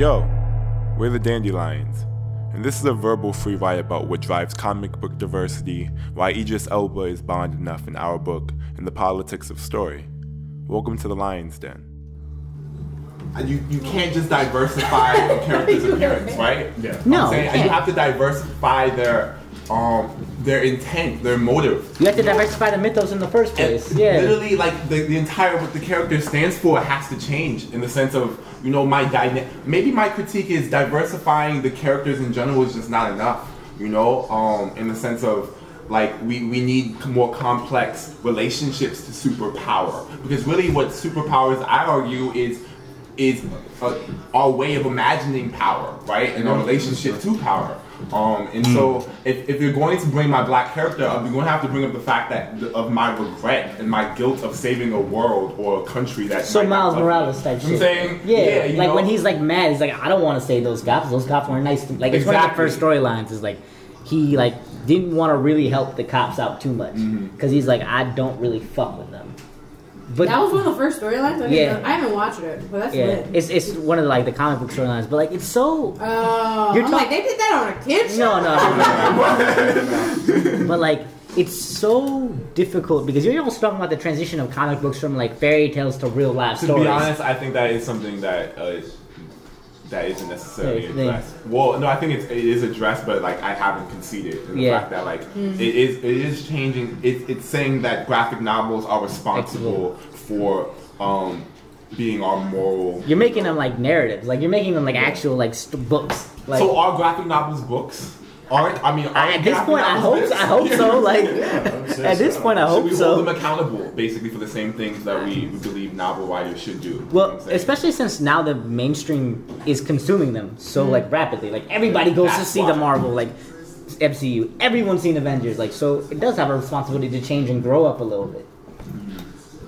Yo, we're the Dandelions, and this is a verbal free write about what drives comic book diversity, why Idris Elba is Bond enough in our book, and the politics of story. Welcome to the Lions Den. And you, you can't just diversify a character's appearance, right? Yeah. No, I'm saying, you can't. have to diversify their um their intent, their motive. You have to diversify the mythos in the first And place. Yeah. Literally, like the, the entire what the character stands for has to change in the sense of you know my dyna- Maybe my critique is diversifying the characters in general is just not enough. You know, um, in the sense of like we, we need more complex relationships to superpower because really what superpowers I argue is is uh, our way of imagining power, right, and our relationship to power. Um, and so, if, if you're going to bring my black character up, you're going to have to bring up the fact that of my regret and my guilt of saving a world or a country that. So Miles. Morales type shit. I'm saying, Yeah, you like know? when he's like mad, he's like, I don't want to say those cops. Those cops weren't nice. To Like it's one of the first storylines. Is like he like didn't want to really help the cops out too much Mm-hmm. because he's like, I don't really fuck with them. But That was one of the first storylines. I, Yeah. know- I haven't watched it, but that's yeah, lit. it's it's one of the, like the comic book storylines. But like it's so Oh, You're I'm talk- like they did that on a kid show. no no. but like it's so difficult because you're also talking about the transition of comic books from like fairy tales to real life To stories. To be honest, I think that is something that uh, that isn't necessarily Yeah, they- addressed. Well, no, I think it's, it is addressed, but like I haven't conceded in the Yeah. fact that like it is it is changing. It, it's saying that graphic novels are responsible for um, being our moral. You're making them like narratives, like you're making them like actual like st- books. Like so are graphic novels books? Aren't I mean? Aren't at this point, I hope books? I hope so. Like would say at this so. point, I Should hope we so. hold them accountable, basically, for the same things that we, we believe novel writers should do? You know Well, especially since now the mainstream is consuming them so like mm. rapidly. Like everybody goes to see why. the Marvel like MCU. Everyone's seen Avengers. Like so, it does have a responsibility to change and grow up a little bit.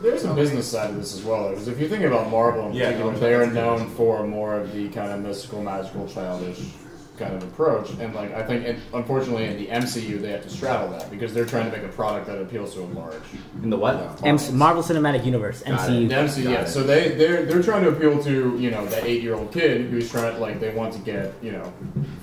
There's a business side of this as well, because if you think about Marvel in Yeah, particular, no, they are known for more of the kind of mystical, magical, childish kind of approach. And like I think, it, unfortunately, in the MCU, they have to straddle that because they're trying to make a product that appeals to a large. In the what? MC- Marvel Cinematic Universe Got MCU. The MCU, yeah. So they they're they're trying to appeal to you know that eight year old kid who's trying like they want to get you know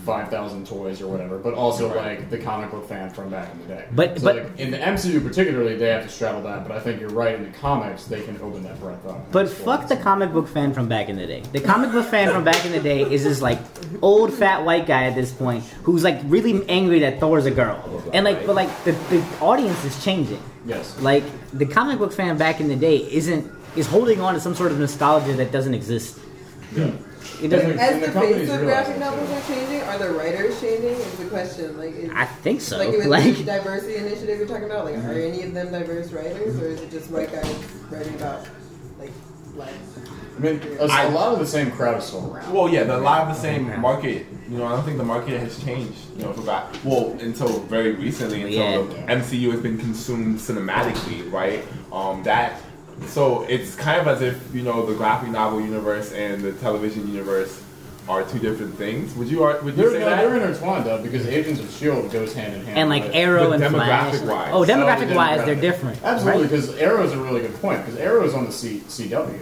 five thousand toys or whatever, but also like the comic book fan from back in the day. But- so, but- like, in the MCU particularly, they have to straddle that. But I think you're right. In the comics, they can open that breadth up. But fuck the comic book fan from back in the day. The comic book fan from back in the day is this like old fat white guy at this point who's like really angry that Thor's a girl. And like but like the, the audience is changing. Yes. Like the comic book fan back in the day isn't is holding on to some sort of nostalgia that doesn't exist. It doesn't As the the companies face of graphic that, novels are changing, are the writers changing? Is the question. Like, is, I think so. like with Like the diversity initiative you're talking about, like, are any of them diverse writers, or is it just white guys writing about, like, black? I mean, a, a lot of the same crowd is still around. Well, yeah, the, a lot of the same market. You know, I don't think the market has changed. You know, for that. Well, until very recently, until Yeah. the MCU has been consumed cinematically, right? Um, that. So it's kind of as if you know the graphic novel universe and the television universe are two different things. Would you? Would you They're, say no, that? they're intertwined though because Agents of Shield goes hand in hand. and like with- Arrow But and Flash. demographic-wise. Oh, Oh, the demographic wise, they're different. Absolutely, right? because Arrow is a really good point because Arrow is on the C- CW,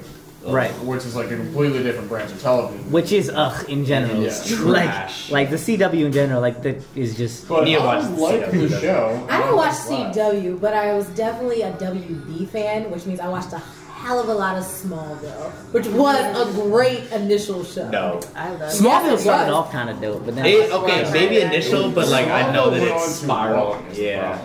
Right. which is like a completely different branch of television. Which is ugh in general. Yeah. Like Trash. like the CW in general, like that is just but Nia I watches like CW, the show. I don't watch Wow. CW, but I was definitely a WB fan, which means I watched a hell of a lot of Smallville, which was a great initial show. No. I love Smallville Yes, it started was. off kind of dope, but then It, okay, maybe right, initial, but like I know that Smallville went on it's too spiraled. long, is the Yeah.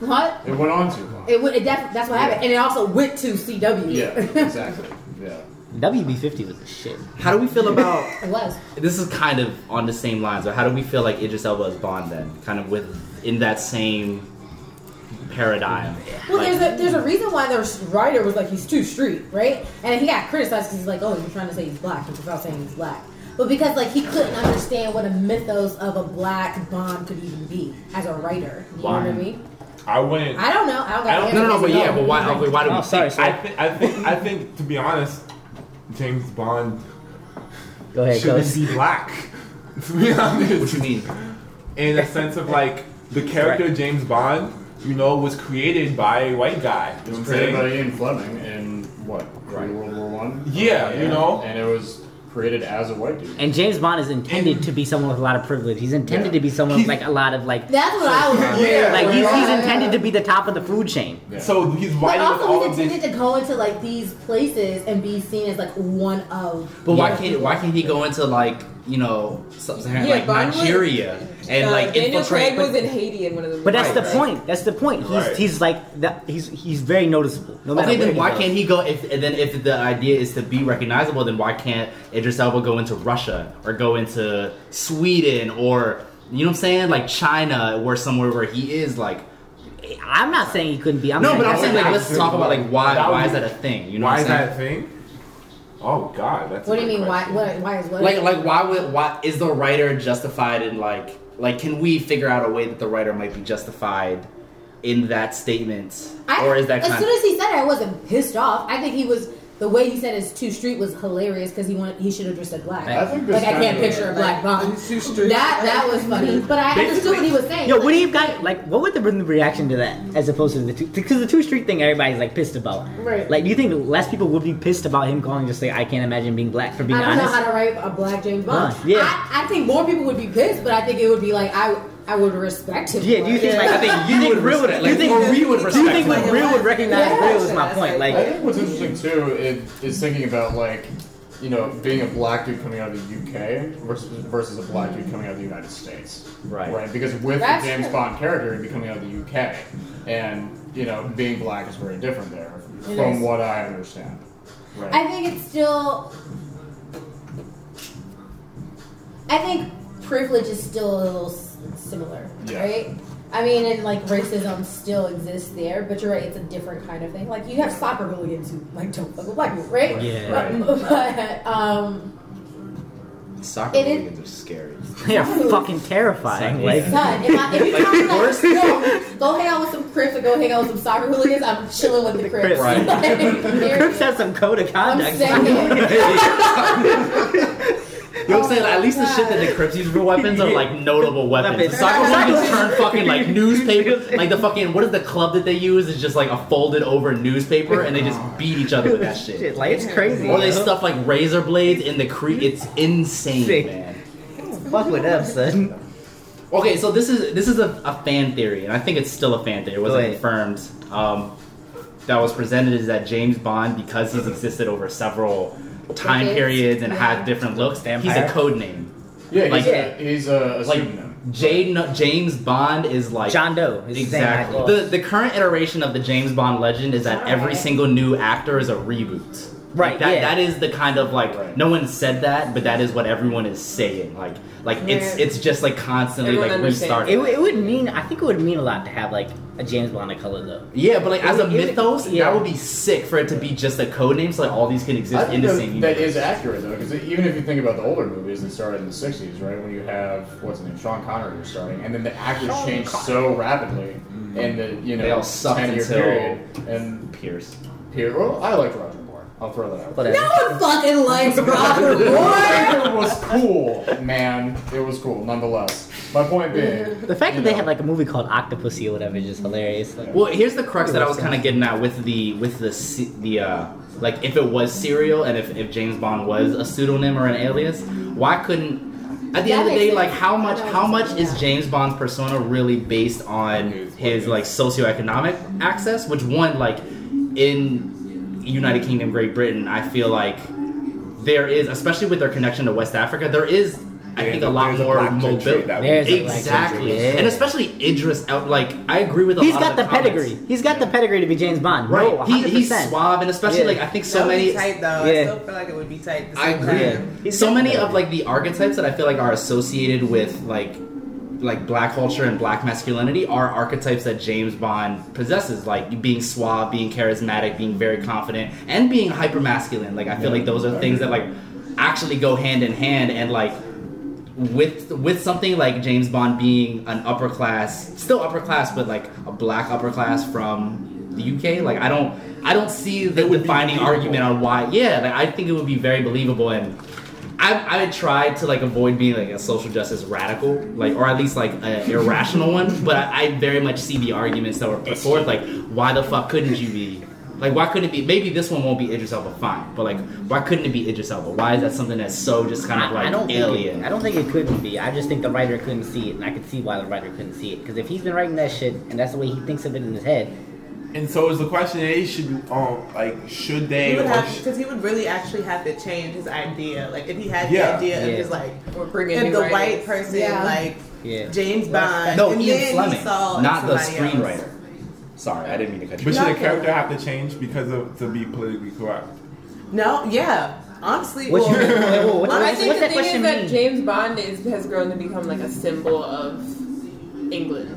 What? It went on too long. It, would- it def- that's what happened, and it also went to CW. yeah, exactly. Yeah. WB50 was the shit. How do we feel about? it was. This is kind of on the same lines, but how do we feel like Idris Elba is Bond then? Kind of with in that same paradigm. Well, Like, there's a there's a reason why the writer was like he's too street, right? And he got criticized because he's like, oh, you're trying to say he's black without saying he's black. But because like he couldn't understand what a mythos of a black Bond could even be as a writer. You Why? know what I mean? I wouldn't. I don't know. I don't, I don't- no, no, no, but yeah, but why? Okay, why do we Oh, sorry, think? I think. I think. I think. To be honest, James Bond Go ahead, shouldn't be black. To be honest, What you mean? in a sense of like the character James Bond, you know, was created by a white guy. You know what I'm Created by saying? Ian Fleming in what? Right. World War One. Yeah, you know. and it was created as a white dude. And James Bond is intended to be someone with a lot of privilege. He's intended Yeah. to be someone with like a lot of like That's what I was. Yeah, like he's, he's Yeah. intended to be the top of the food chain. Yeah. So he's But writing with all also, he's this. intended to go into like these places and be seen as like one of. But why can't why can't he go into like you know sub-Saharan Yeah, like Bond was- Nigeria and Uh, like Daniel infiltrate? Craig was in Haiti in one of the. But that's Right, the right. point. That's the point. He's Right. he's like that. He's he's very noticeable. No matter Okay, where then why goes. can't he go? If and then if the idea is to be recognizable, then why can't Idris Elba go into Russia or go into Sweden or you know what I'm saying, like China or somewhere where he is like. I'm not saying he couldn't be. I'm No, saying but I'm saying like let's talk about like why why is that a thing? You know why is that a thing? Oh God, that's. a What do you good mean? Why? What, why is what? Like like why would why is the writer justified in like like can we figure out a way that the writer might be justified in that statement I, or is that as kind soon as he said it, I wasn't pissed off. I think he was the way he said his two street was hilarious because he wanted he should have just said black. I think like I can't of- picture a black Bond. It's too street. That that was funny, but I understood what he was saying. Yo, Like, what do you got? Like, what would the reaction to that as opposed to the two? Because the two street thing, everybody's like pissed about. Right. Like, do you think less people would be pissed about him calling just like I can't imagine being black for being honest? I don't know how to write a black James Bond. Huh, yeah. I, I think more people would be pissed, but I think it would be like I I would respect him. Yeah, do you it. think like I think you would real respect- do you like, think or we would do you think like real would recognize Yeah. real is my point? Like I think what's interesting too is, is thinking about like, you know, being a black dude coming out of the UK versus versus a black dude coming out of the United States. Right. Right. Because with That's the James true. Bond character, he'd be coming out of the UK, and you know, being black is very different there, It from is. what I understand. Right. I think it's still. I think privilege is still a little s- similar, Yeah. right? I mean, and like racism still exists there, but you're right, it's a different kind of thing. Like you have soccer hooligans who like don't fuck with black people, right? Yeah. Right. But um, soccer It is- hooligans are scary. they're fucking terrifying. Like, son, if, I, if you Like, tell like, worse- go hang out with some Crips or go hang out with some soccer hooligans, I'm chilling with the Crips. Crips. Right. Like, Crips have some code of I'm conduct. saying. You know what I'm saying? At least the shit that decrypts these for weapons are like notable weapons. Weapons. The soccer hooligans turn fucking like newspaper, like the fucking what is the club that they use is just like a folded over newspaper, and they just beat each other with that shit. Shit, like it's crazy. Or they stuff like razor blades in the creek. It's insane, Sick. man. Fuck with up, son. Okay, so this is this is a, a fan theory, and I think it's still a fan theory. It wasn't confirmed. Um, that was presented is that James Bond, because he's existed over several time Decades, periods and yeah. had different looks, damn. he's a code name. yeah, he's like- a, he's a, a Like pseudonym. Jade, James Bond is like John Doe. is the same Exactly. The the current iteration of the James Bond legend is that every Alright. single new actor is a reboot. Right, Like, that yeah. that is the kind of like Right. no one said that, but that is what everyone is saying. Like like it's Yeah. it's just like constantly Everyone like understands. restarting. It, it would mean I think it would mean a lot to have like a James Bond of color though. yeah, but like as a It would- mythos, yeah. that would be sick for it to be just a code name, so like all these can I exist in think the same that universe. is accurate though, because even if you think about the older movies that started in the '60s, right, when you have what's his name, Sean Connery was starting, and then the actors changed so rapidly mm. in the you know They all sucked until- period, and Pierce. here, well, I liked Roger Moore. I'll throw that out. Whatever. No one fucking likes Roger Moore. it was cool, man. It was cool, nonetheless. My point being, The fact you that they know, have like a movie called Octopussy or whatever is just hilarious. Like, Well, here's the crux that I was kind of getting at with the with the the uh, like if it was serial and if, if James Bond was a pseudonym or an alias, why couldn't at the That end of the day, sense. like how much how much is James Bond's persona really based on His his like socioeconomic access? Which one like in United Kingdom, Great Britain, I feel like there is, especially with their connection to West Africa, there is. I think a lot more black mobility. that There's would- a black Exactly, yeah. and especially Idris. Out like I agree with a he's lot got of the, the, pedigree. He's got the pedigree to be James Bond. Right. No, he, he's 100%. suave, and especially Yeah. like I think so many. tight though. Yeah. I still feel like it would be tight. I agree. time. So many of like the archetypes that I feel like are associated with like like black culture and black masculinity are archetypes that James Bond possesses, like being suave, being charismatic, being very confident, and being hyper masculine. Like I feel like those are things that like actually go hand in hand, and like with with something like James Bond being an upper class, still upper class, but like a black upper class from the UK. Like I don't I don't see the defining argument on why. Yeah, like, I think it would be very believable and. I, I tried to like avoid being like a social justice radical, like or at least like an irrational one. But I, I very much see the arguments that were put forth, like why the fuck couldn't you be Like, why couldn't it be? Maybe this one won't be Idris Elba, fine. But like, why couldn't it be Idris Elba? Why is that something that's so just kind of like I don't alien? it, I don't think it couldn't be. I just think the writer couldn't see it, and I could see why the writer couldn't see it. Because if he's been writing that shit, and that's the way he thinks of it in his head, And so is the question: They should um like should they He would or have sh- because he would really actually have to change his idea. Like if he had Yeah. the idea Yeah. of just like Or bring in if the writers. white person Yeah. like yeah. James Bond, no, and Ian then Fleming, he saw not the somebody else. screenwriter. Sorry, I didn't mean to cut you. But should a Not character have to change because of to be politically correct? No, yeah, honestly, What you- well, wait, wait, I what's- I think what's the that thing question is that? James Bond is, has grown to become like a symbol of England.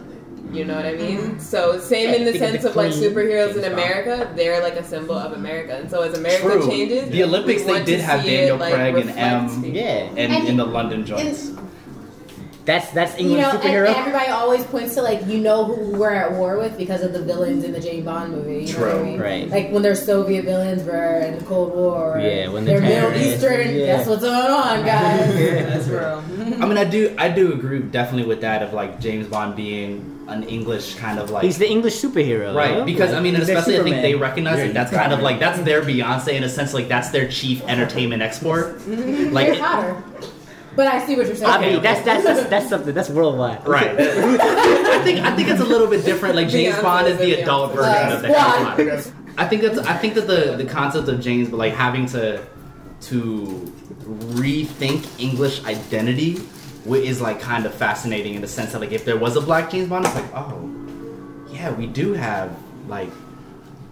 You know what I mean? Mm-hmm. So same Yeah, in the think of sense the of like Queen, superheroes in James Bond. America, they're like a symbol of America. And so as America True. changes, The Olympics, they did have Daniel it, like, Craig and M. people. Yeah. And, And- in the London joints. That's that's You English know, and superhero. everybody always points to like you know who we're at war with because of the villains in the James Bond movie. You know what I True. mean? Right. Like when they're Soviet villains were in the Cold War. Yeah, when they're they're Middle Eastern. yeah. That's what's going on, guys. That's real. I mean, I do, I do agree definitely with that of like James Bond being an English kind of like He's the English superhero, Right, yo. because I mean, he's their especially I think they recognize Yeah, it. That's kind of like that's their Beyonce in a sense. Like that's their chief entertainment export. Like, They're it- hotter. But I see what you're saying. Okay, that's, that's that's that's something that's worldwide. right? I think I think it's a little bit different. Like James Beyonce Bond is is the a adult Beyonce. version Uh, of the squad. Harry Potter. I think that's I think that the the concept of James, but like having to to rethink English identity wi- is like kind of fascinating in the sense that like if there was a black James Bond, it's like oh yeah, we do have like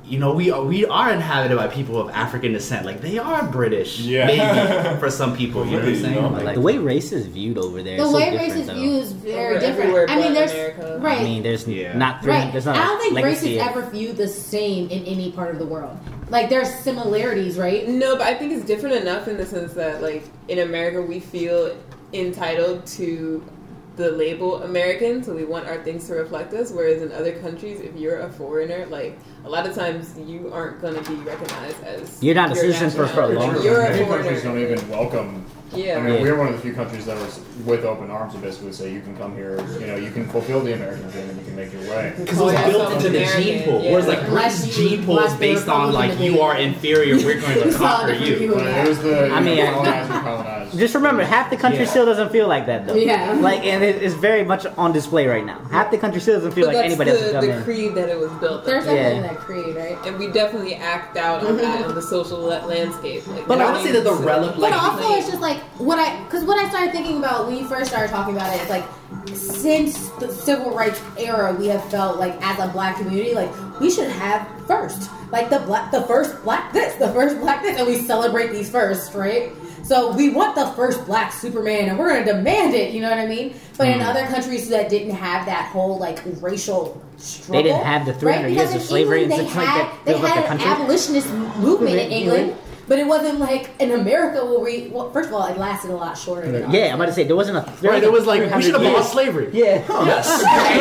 you know we are, we are inhabited by people of African descent. Like they are British, Yeah. maybe for some people. You know what I'm saying? you know? Like, Like the way race is viewed over there. the is so way different, race is though. viewed is very Over different. I mean, there's America. right. I mean, there's Yeah. not three. Right. There's not I a don't think race is ever viewed the same in any part of the world. Like there's similarities, right? No, but I think it's different enough in the sense that, like, in America, we feel entitled to the label American, so we want our things to reflect us. Whereas in other countries, if you're a foreigner, like, a lot of times you aren't going to be recognized as. You're not a citizen for- for a long You're Many a countries don't even welcome. Yeah. I mean, Yeah. we're one of the few countries that was with open arms to basically say you can come here, you know, you can fulfill the American dream and you can make your way. Because it was Oh, built into the American, gene pool. yeah. Whereas like Unless Britain's you gene pool is based on like you are inferior, we're going to conquer you. But it was the I mean, you I- know, colonizer colonized. Just remember, half the country Yeah. still doesn't feel like that though. Yeah. Like, and it, it's very much on display right now. Half the country still doesn't feel But like that's anybody else can the, come the in. creed that it was built There's definitely Yeah. that creed, right? And we definitely act out on that on the social la- landscape. Like, But I would say that the nothing's- relevant, But like, also, it's just like what I, because what I started thinking about when you first started talking about it, it's like since the civil rights era, we have felt like as a black community, like we should have first, like the black, the first black this, the first black this, and we celebrate these first, right? So we want the first black Superman, and we're gonna demand it. You know what I mean? But in other countries that didn't have that whole like racial struggle, They didn't have the 300 right? years of in slavery and such they like had, that They built up had the an abolitionist movement in Mhm. England. But it wasn't like in America where we. Well, first of all, it lasted a lot shorter. Than ours. Yeah, I'm about to say there wasn't a. There right, it was like we should have years. slavery. Yeah. Yes. that,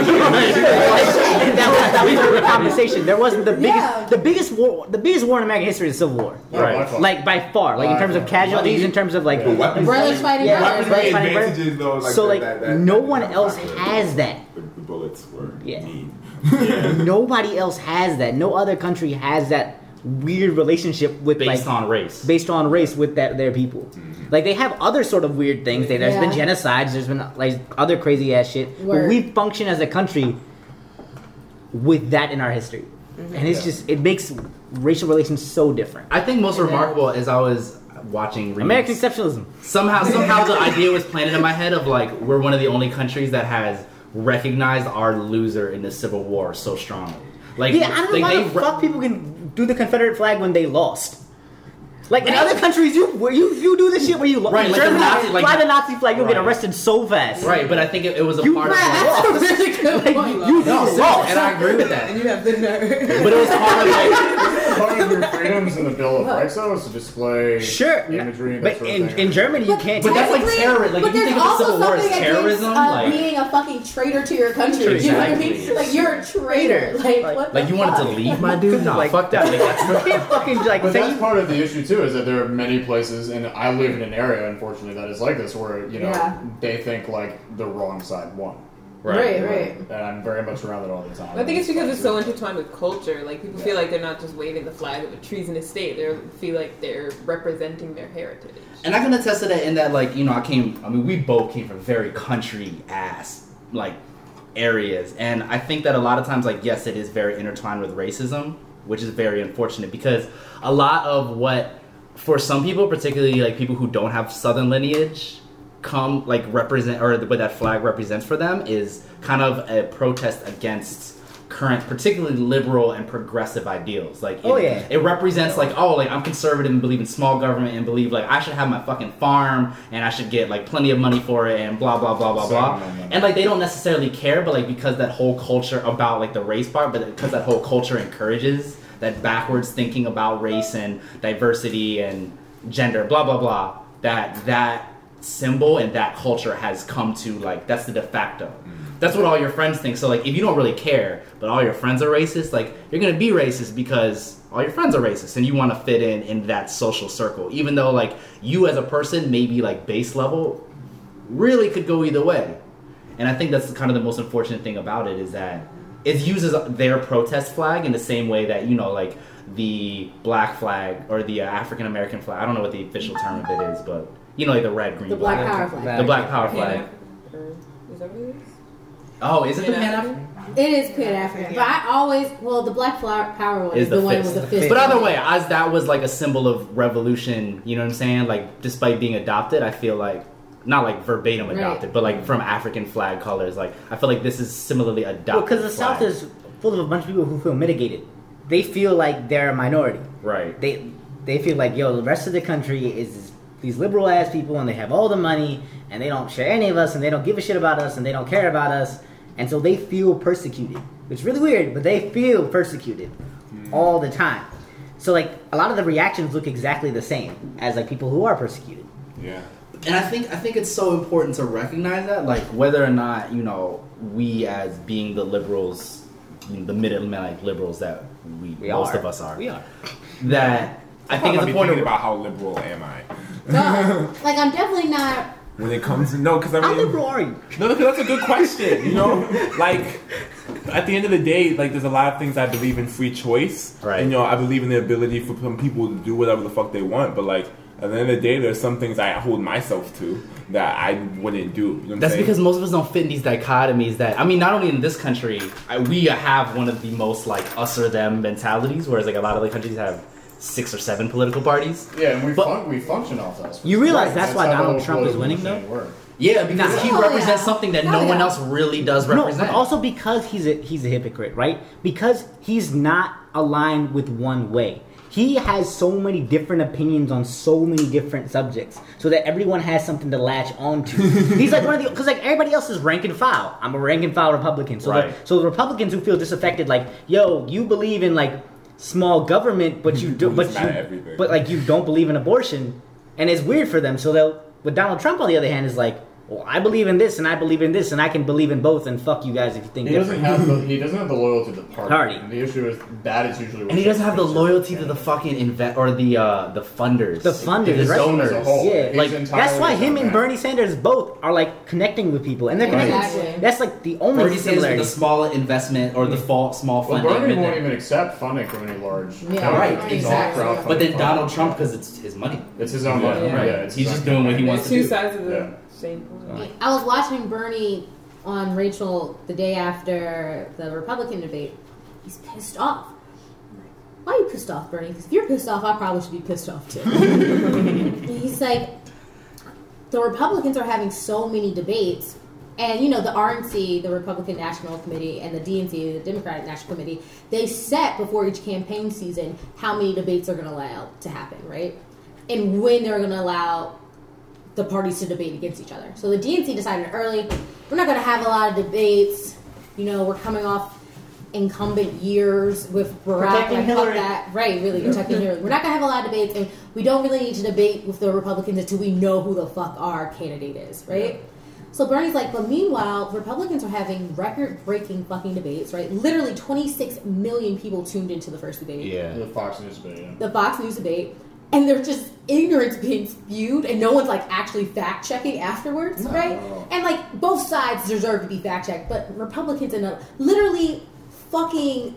was, that was the conversation. There wasn't the biggest, Yeah. the biggest war, the biggest war in American history is the Civil War. Yeah, by. Like by far, like in terms of casualties, in terms of like Yeah. Weapons Brothers fighting Yeah, brothers. weapons Weapons fighting brothers. though. Like so like that- that- no that- one else that- has that. The, the bullets were Yeah. mean. Nobody else has that. No other country has that weird relationship with Based like on race. based on race with that their people. Mm-hmm. Like they have other sort of weird things. They, there's been genocides. There's been like other crazy ass shit. But we function as a country with that in our history, mm-hmm. and it's just it makes racial relations so different. I think most remarkable is I was watching readings. American exceptionalism. somehow somehow the idea was planted in my head of like we're one of the only countries that has recognized our loser in the Civil War so strongly. Like Yeah, I don't know why they the re- fuck people can do the Confederate flag when they lost. Like in other countries, you you you do this shit where you lost. Right, like the Nazi- like- fly the Nazi flag, you'll get arrested so fast. right, but I think it, it was a You part of That's a really good Like, point. you, you no, lost. and I agree with that. And you have the nerve. But it was part of like Part of your freedoms in the Bill of Rights, though, is to display Sure, imagery. that but sort of in, thing. in Germany you can't. But that's like terrorism. like, but if you there's think of the also Civil War as something against, terrorism, uh, like- being a fucking traitor to your country. You know what I mean? Like you're a traitor. Like, Like- what like the you wanted to fuck? leave my dude? No, Like- fuck that. Like that's you can't fucking like But say that's you- part of the issue too, is that there are many places, and I live in an area, unfortunately, that is like this, where you know Yeah. they think like the wrong side won. Right, right. And I'm very much around it all the time. I think it's because it's so intertwined with culture. Like people feel like they're not just waving the flag of a treasonous state. They feel like they're representing their heritage. And I can attest to that in that, like, you know, I came, I mean, we both came from very country ass, like, areas. And I think that a lot of times, like, yes, it is very intertwined with racism, which is very unfortunate because a lot of what, for some people, particularly like people who don't have Southern lineage, come, like, represent, or what that flag represents for them is kind of a protest against current particularly liberal and progressive ideals like it, Oh, yeah. it represents like oh like i'm conservative and believe in small government and believe like i should have my fucking farm and i should get like plenty of money for it and blah blah blah blah blah Same, no, no, no. and like they don't necessarily care but like because that whole culture about like the race part but because that whole culture encourages that backwards thinking about race and diversity and gender blah blah blah that that symbol and that culture has come to like that's the de facto. That's what all your friends think. So like if you don't really care but all your friends are racist like you're gonna be racist because all your friends are racist and you want to fit in in that social circle. Even though like you as a person maybe like base level really could go either way. And I think that's kind of the most unfortunate thing about it is that it uses their protest flag in the same way that you know, like the black flag or the uh, African American flag. I don't know what the official term of it is, but you know, like the red, green, The Black black. Power flag. The black power flag. Or is that what it is? Oh, is it the Pan Pan African? African? It is Pan African, but I always well the Black Flower Power one Is is, the the, one with the fist. But either way, as that was like a symbol of revolution, you know what I'm saying? Like, despite being adopted, I feel like not like verbatim Right. adopted, but like from African flag colors. Like, I feel like this is similarly adopted. Well, because the flag. South is full of a bunch of people who feel mitigated. They feel like they're a minority. right. They they feel like yo, the rest of the country is these liberal ass people, and they have all the money, and they don't share any of us, and they don't give a shit about us, and they don't care about us, and so they feel persecuted. It's really weird, but they feel persecuted hmm. all the time. So like a lot of the reactions look exactly the same as like people who are persecuted. Yeah. and I think I think it's so important to recognize that, like whether or not you know we as being the liberals, the mid like liberals that we, We most are. of us are, We are. that I think it's I'm important thinking to about how liberal am I No, like I'm definitely not. when it comes to no, because I How mean, liberal are you? No, because that's a good question. You know, like at the end of the day, like there's a lot of things I believe in free choice. Right. And, you know, I believe in the ability for some people to do whatever the fuck they want. But like at the end of the day, there's some things I hold myself to that I wouldn't do. You know what I'm That's saying? because most of us don't fit in these dichotomies. That I mean, not only in this country, I, we have one of the most like us or them mentalities, whereas like a lot of the countries have six or seven political parties. Yeah, and we, But- fun- we function off those. You realize that's why Donald Trump is winning, though? machine works. Yeah, because he Oh, represents yeah. something that Oh, no one else really does No, represent. but also because he's a he's a hypocrite, right? Because he's not aligned with one way. He has so many different opinions on so many different subjects, so that everyone has something to latch onto. he's like one of the because like everybody else is rank and file. I'm a rank and file Republican, so Right. the, so the Republicans who feel disaffected, like yo, you believe in like small government, but you do, but you, but like you don't believe in abortion, and it's weird for them. So they'll. But Donald Trump, on the other hand, is like, well, I believe in this and I believe in this, and I can believe in both, and fuck you guys if you think He doesn't different. have the he doesn't have the loyalty to the party. Party. And the issue is that is usually what and he doesn't have the loyalty to the fucking invent or the uh the funders, The funders, the right? donors. As a whole. Yeah, He's like, That's why him and man. Bernie Sanders both are like connecting with people, and they're connecting. Exactly. That's like the only Bernie Sanders with the small investment or the fall, small Well, funding. Bernie won't even accept funding from any large. Yeah, company. right, It's exactly. But then. Donald Trump, because it's his money. it's his own money. Yeah. Yeah, Right. it's He's just doing what he wants There's to two do. sides of the Yeah. Same coin. I was watching Bernie on Rachel the day after the Republican debate. He's pissed off. Like, Why are you pissed off, Bernie? Because if you're pissed off, I probably should be pissed off too. He's like, the Republicans are having so many debates, and you know the RNC, the Republican National Committee, and the DNC, the Democratic National Committee, they set before each campaign season how many debates they're going to allow to happen, right? And when they're going to allow the parties to debate against each other. So the DNC decided early, we're not going to have a lot of debates. You know, we're coming off incumbent years with Barack. Protecting like, Hillary. that. Right, really, protecting Hillary. We're not going to have a lot of debates, and we don't really need to debate with the Republicans until we know who the fuck our candidate is, right? So Bernie's like, but meanwhile, Republicans are having record-breaking fucking debates, right? Literally, 26 million people tuned into the first debate Yeah. The Fox News debate. Yeah. the Fox News debate. And they're just ignorance being spewed, and no one's like actually fact checking afterwards, right? And like both sides deserve to be fact checked, but Republicans and uh, literally fucking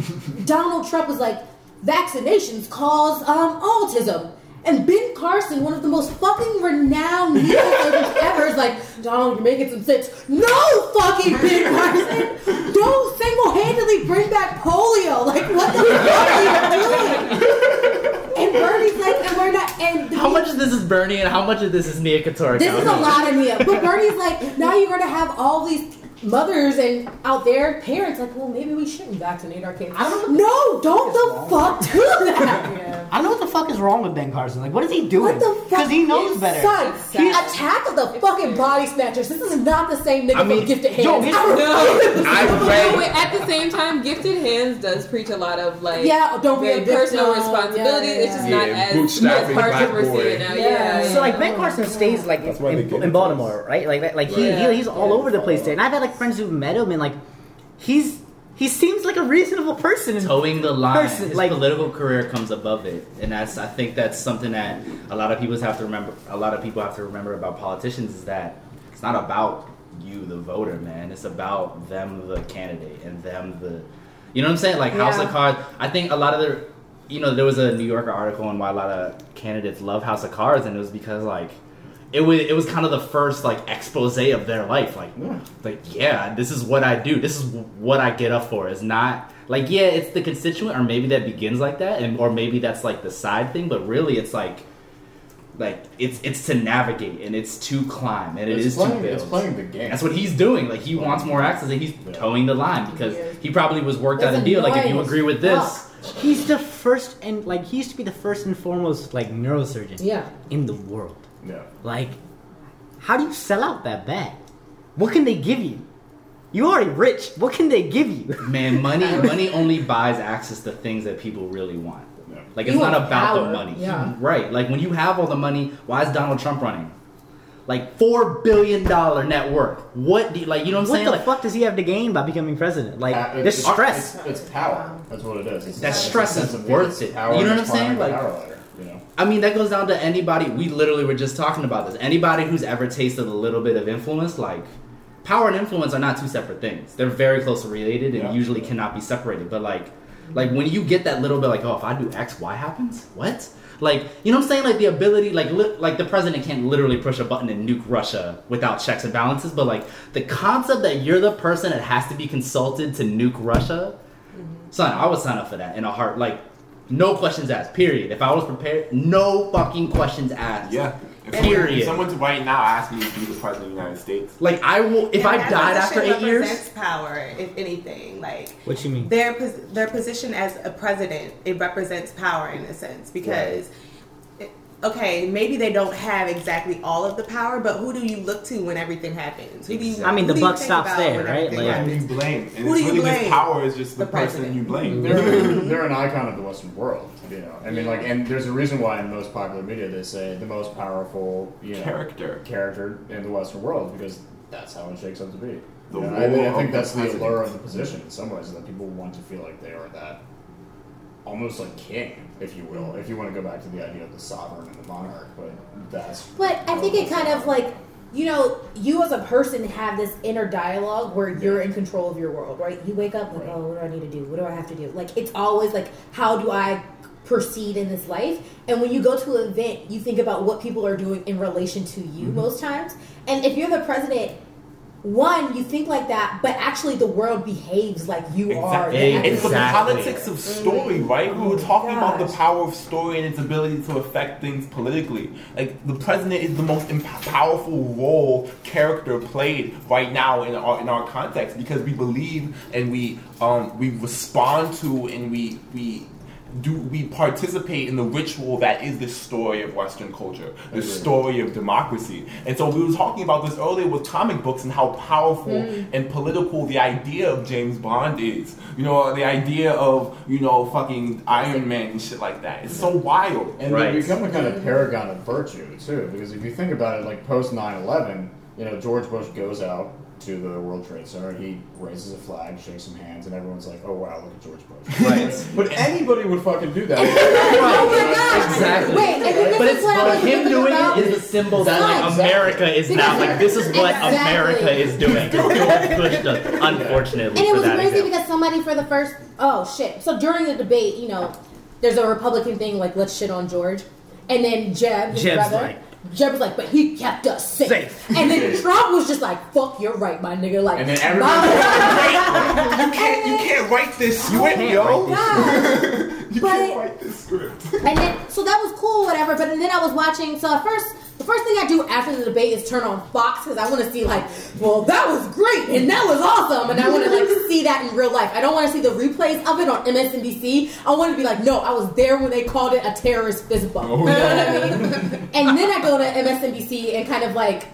Donald Trump was like, vaccinations cause um, autism. And Ben Carson, one of the most fucking renowned neurosurgeons ever, is like, Donald, you're making some sense. No fucking Ben Carson! Don't single handedly bring back polio! Like, what the fuck are you doing? And Bernie's like, and we're not, and How much of this is Bernie and how much of this is Nia Keturah? this is a lot of Nia. But Bernie's like, now you're gonna have all these mothers and out there, parents like, well, maybe we shouldn't vaccinate our kids. I don't know No, don't the fuck do that. I don't know what the fuck is wrong with Ben Carson. Like, what is he doing? What the fuck? Because he knows better. Son, It's he sad. attack of the fucking body snatchers. This is not the same nigga I mean, from Gifted Hands. yo, his- I refuse. I read. at the same time, Gifted Hands does preach a lot of like Yeah, don't be very a victim. personal responsibility. Yeah, It's just yeah. not Yeah, as, bootstrapping as harsh black as we're boy. seeing now. Yeah. Yeah, yeah. So like Ben Carson stays like That's why they in, in. Baltimore, right? Like like he, Yeah. he he's all over the place there. And I've had like friends who've met him and like he's he seems like a reasonable person. Towing the line, Person, his like- political career comes above it, and that's I think that's something that a lot of people have to remember. A lot of people have to remember about politicians is that it's not about you, the voter, man. It's about them, the candidate, and them, the you know what I'm saying? Like House Yeah. of Cards. I think a lot of the, you know, there was a New Yorker article on why a lot of candidates love House of Cards, and it was because like. It was it was kind of the first like expose of their life, like like yeah, this is what I do. This is what I get up for. It's not like yeah, it's the constituent, or maybe that begins like that, and or maybe that's like the side thing. But really, it's like like it's it's to navigate and it's to climb and it It's is playing, to build. it's playing the game. That's what he's doing. Like he wants more access, and he's Yeah. towing the line because Yeah. he probably was worked out a deal. Like if you agree with as this, He's the first and like he used to be the first and foremost like neurosurgeon Yeah. in the world. Yeah. Like, how do you sell out that bad? What can they give you? You already rich. What can they give you? man, money money only buys access to things that people really want. Yeah. Like You it's not about power, the money, yeah. right? Like when you have all the money, why is Donald Trump running? Like four billion dollar net worth. What do you, like? You know what I'm What saying? the Like fuck does he have to gain by becoming president? Like, Pa- there's it's- stress. It's, it's power. That's what it is. It's, That it's stress is worth it. Power You know what I'm saying? Like- power ladder, you know. I mean, that goes down to anybody. We literally were just talking about this. Anybody who's ever tasted a little bit of influence, like power and influence are not two separate things. They're very closely related and Yeah. usually cannot be separated. But like, like when you get that little bit, like, oh, if I do X, Y happens. What? Like, you know what I'm saying? Like the ability, like, li- like the president can't literally push a button and nuke Russia without checks and balances. But like the concept that you're the person that has to be consulted to nuke Russia, son, I would sign up for that in a heart. Like, no questions asked. Period. If I was prepared, no fucking questions asked. Yeah. If someone, Period. if someone right now asked me to be the president of the United States, Like I will. If And I that died after eight years, represents power, if anything. Like What you mean? their their position as a president, it represents power in a sense because. it- Okay, maybe they don't have exactly all of the power, but who do you look to when everything happens? Who do you, I mean, the buck stops there, right? everything Like- who do you blame? And Who it's do you really just blame? power is just the, The person president. you blame. They're, they're an icon of the Western world, you know. I mean, like, and there's a reason why in most popular media they say the most powerful, you know, Character. character in the Western world because that's how it shakes up to be. The You know, I, mean, I think that's the the allure of the position in some ways, is that people want to feel like they are that, almost like king, if you will. If you want to go back to the idea of the sovereign and the monarch, but that's. But I think it kind of like you know, you as a person have this inner dialogue where you're in control of your world, right? You wake up like, oh, what do I need to do? What do I have to do? Like it's always like, how do I proceed in this life? And when you go to an event, you think about what people are doing in relation to you mm-hmm. most times. And if you're the president, one, you think like that, but actually the world behaves like you are. the Exactly. It's the politics of story, right? we were Oh, talking about the power of story and its ability to affect things politically. Like the president is the most imp- powerful role character played right now in our in our context because we believe and we um, we respond to and we we. Do we participate in the ritual that is the story of Western culture, the story of democracy? And so we were talking about this earlier with comic books and how powerful mm. and political the idea of James Bond is. You know, the idea of you know fucking Iron Man and shit like that. It's so wild. And Right. they become a kind of mm. paragon of virtue too, because if you think about it, like post 9/11, you know, George Bush goes out, to the World Trade Center. He raises a flag, shakes some hands, and everyone's like, "Oh wow, look at George Bush." Right. but anybody would fucking do that. Oh my god! Exactly. Wait, and this But is it's what I but was him thinking doing about. it is a symbol that like Exactly. America is now like this is what Exactly. America is doing. George Bush does, unfortunately And it for was that crazy example. because somebody for the first oh shit. So during the debate, you know, there's a Republican thing like let's shit on George, and then Jeb, his Jeb's brother, like- Jeb was like, but he kept us safe. Safe. And then Trump was just like, fuck, you're right, my nigga. Like, And then everybody- You can't, you can't write this script, can't yo. You But- can't write this script. And then, so that was cool, whatever. But then I was watching. So at first, the first thing I do after the debate is turn on Fox because I want to see like, well, that was great and that was awesome, and I want to like see that in real life. I don't want to see the replays of it on MSNBC. I want to be like, no, I was there when they called it a terrorist fist bump. you know what I mean? and then I go to MSNBC and kind of like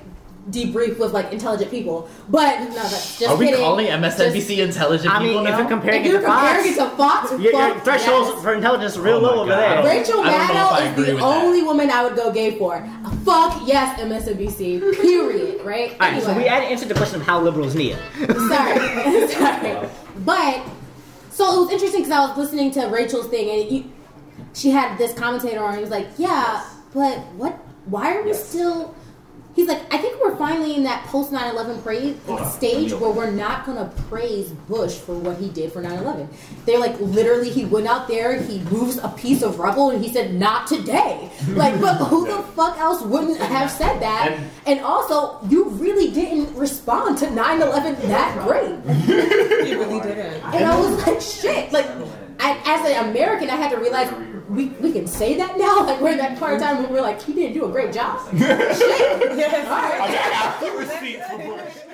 debrief with like intelligent people. But no, that's just Are we kidding. calling MSNBC intelligent I mean, people if you're comparing If it you're to Fox, comparing it to Fox, your, your fuck thresholds yes. for intelligence are real Oh low over there. Rachel I don't know if I Maddow is the with that. only woman I would go gay for. Fuck yes, MSNBC. Period. Right? All right, so we Anyway. had answered the question of how liberal is Nia. Sorry, sorry. But so it was interesting because I was listening to Rachel's thing, and you, she had this commentator on. He was like, "Yeah, but what? Why are we still?" He's like, "I think we're finally in that post 9/11 praise stage where we're not gonna praise Bush for what he did for 9/11. They're like, literally, he went out there, he moves a piece of rubble, and he said, "Not today." Like, but who the fuck else wouldn't have said that? And- And also, you really didn't respond to 9/11 that great. You really didn't. And I was like, shit. Like, I, as an American, I had to realize we, we can say that now. Like, we're in that part of time when we're like, he didn't do a great job. shit. Yes. All right. I got two receipts for Bush.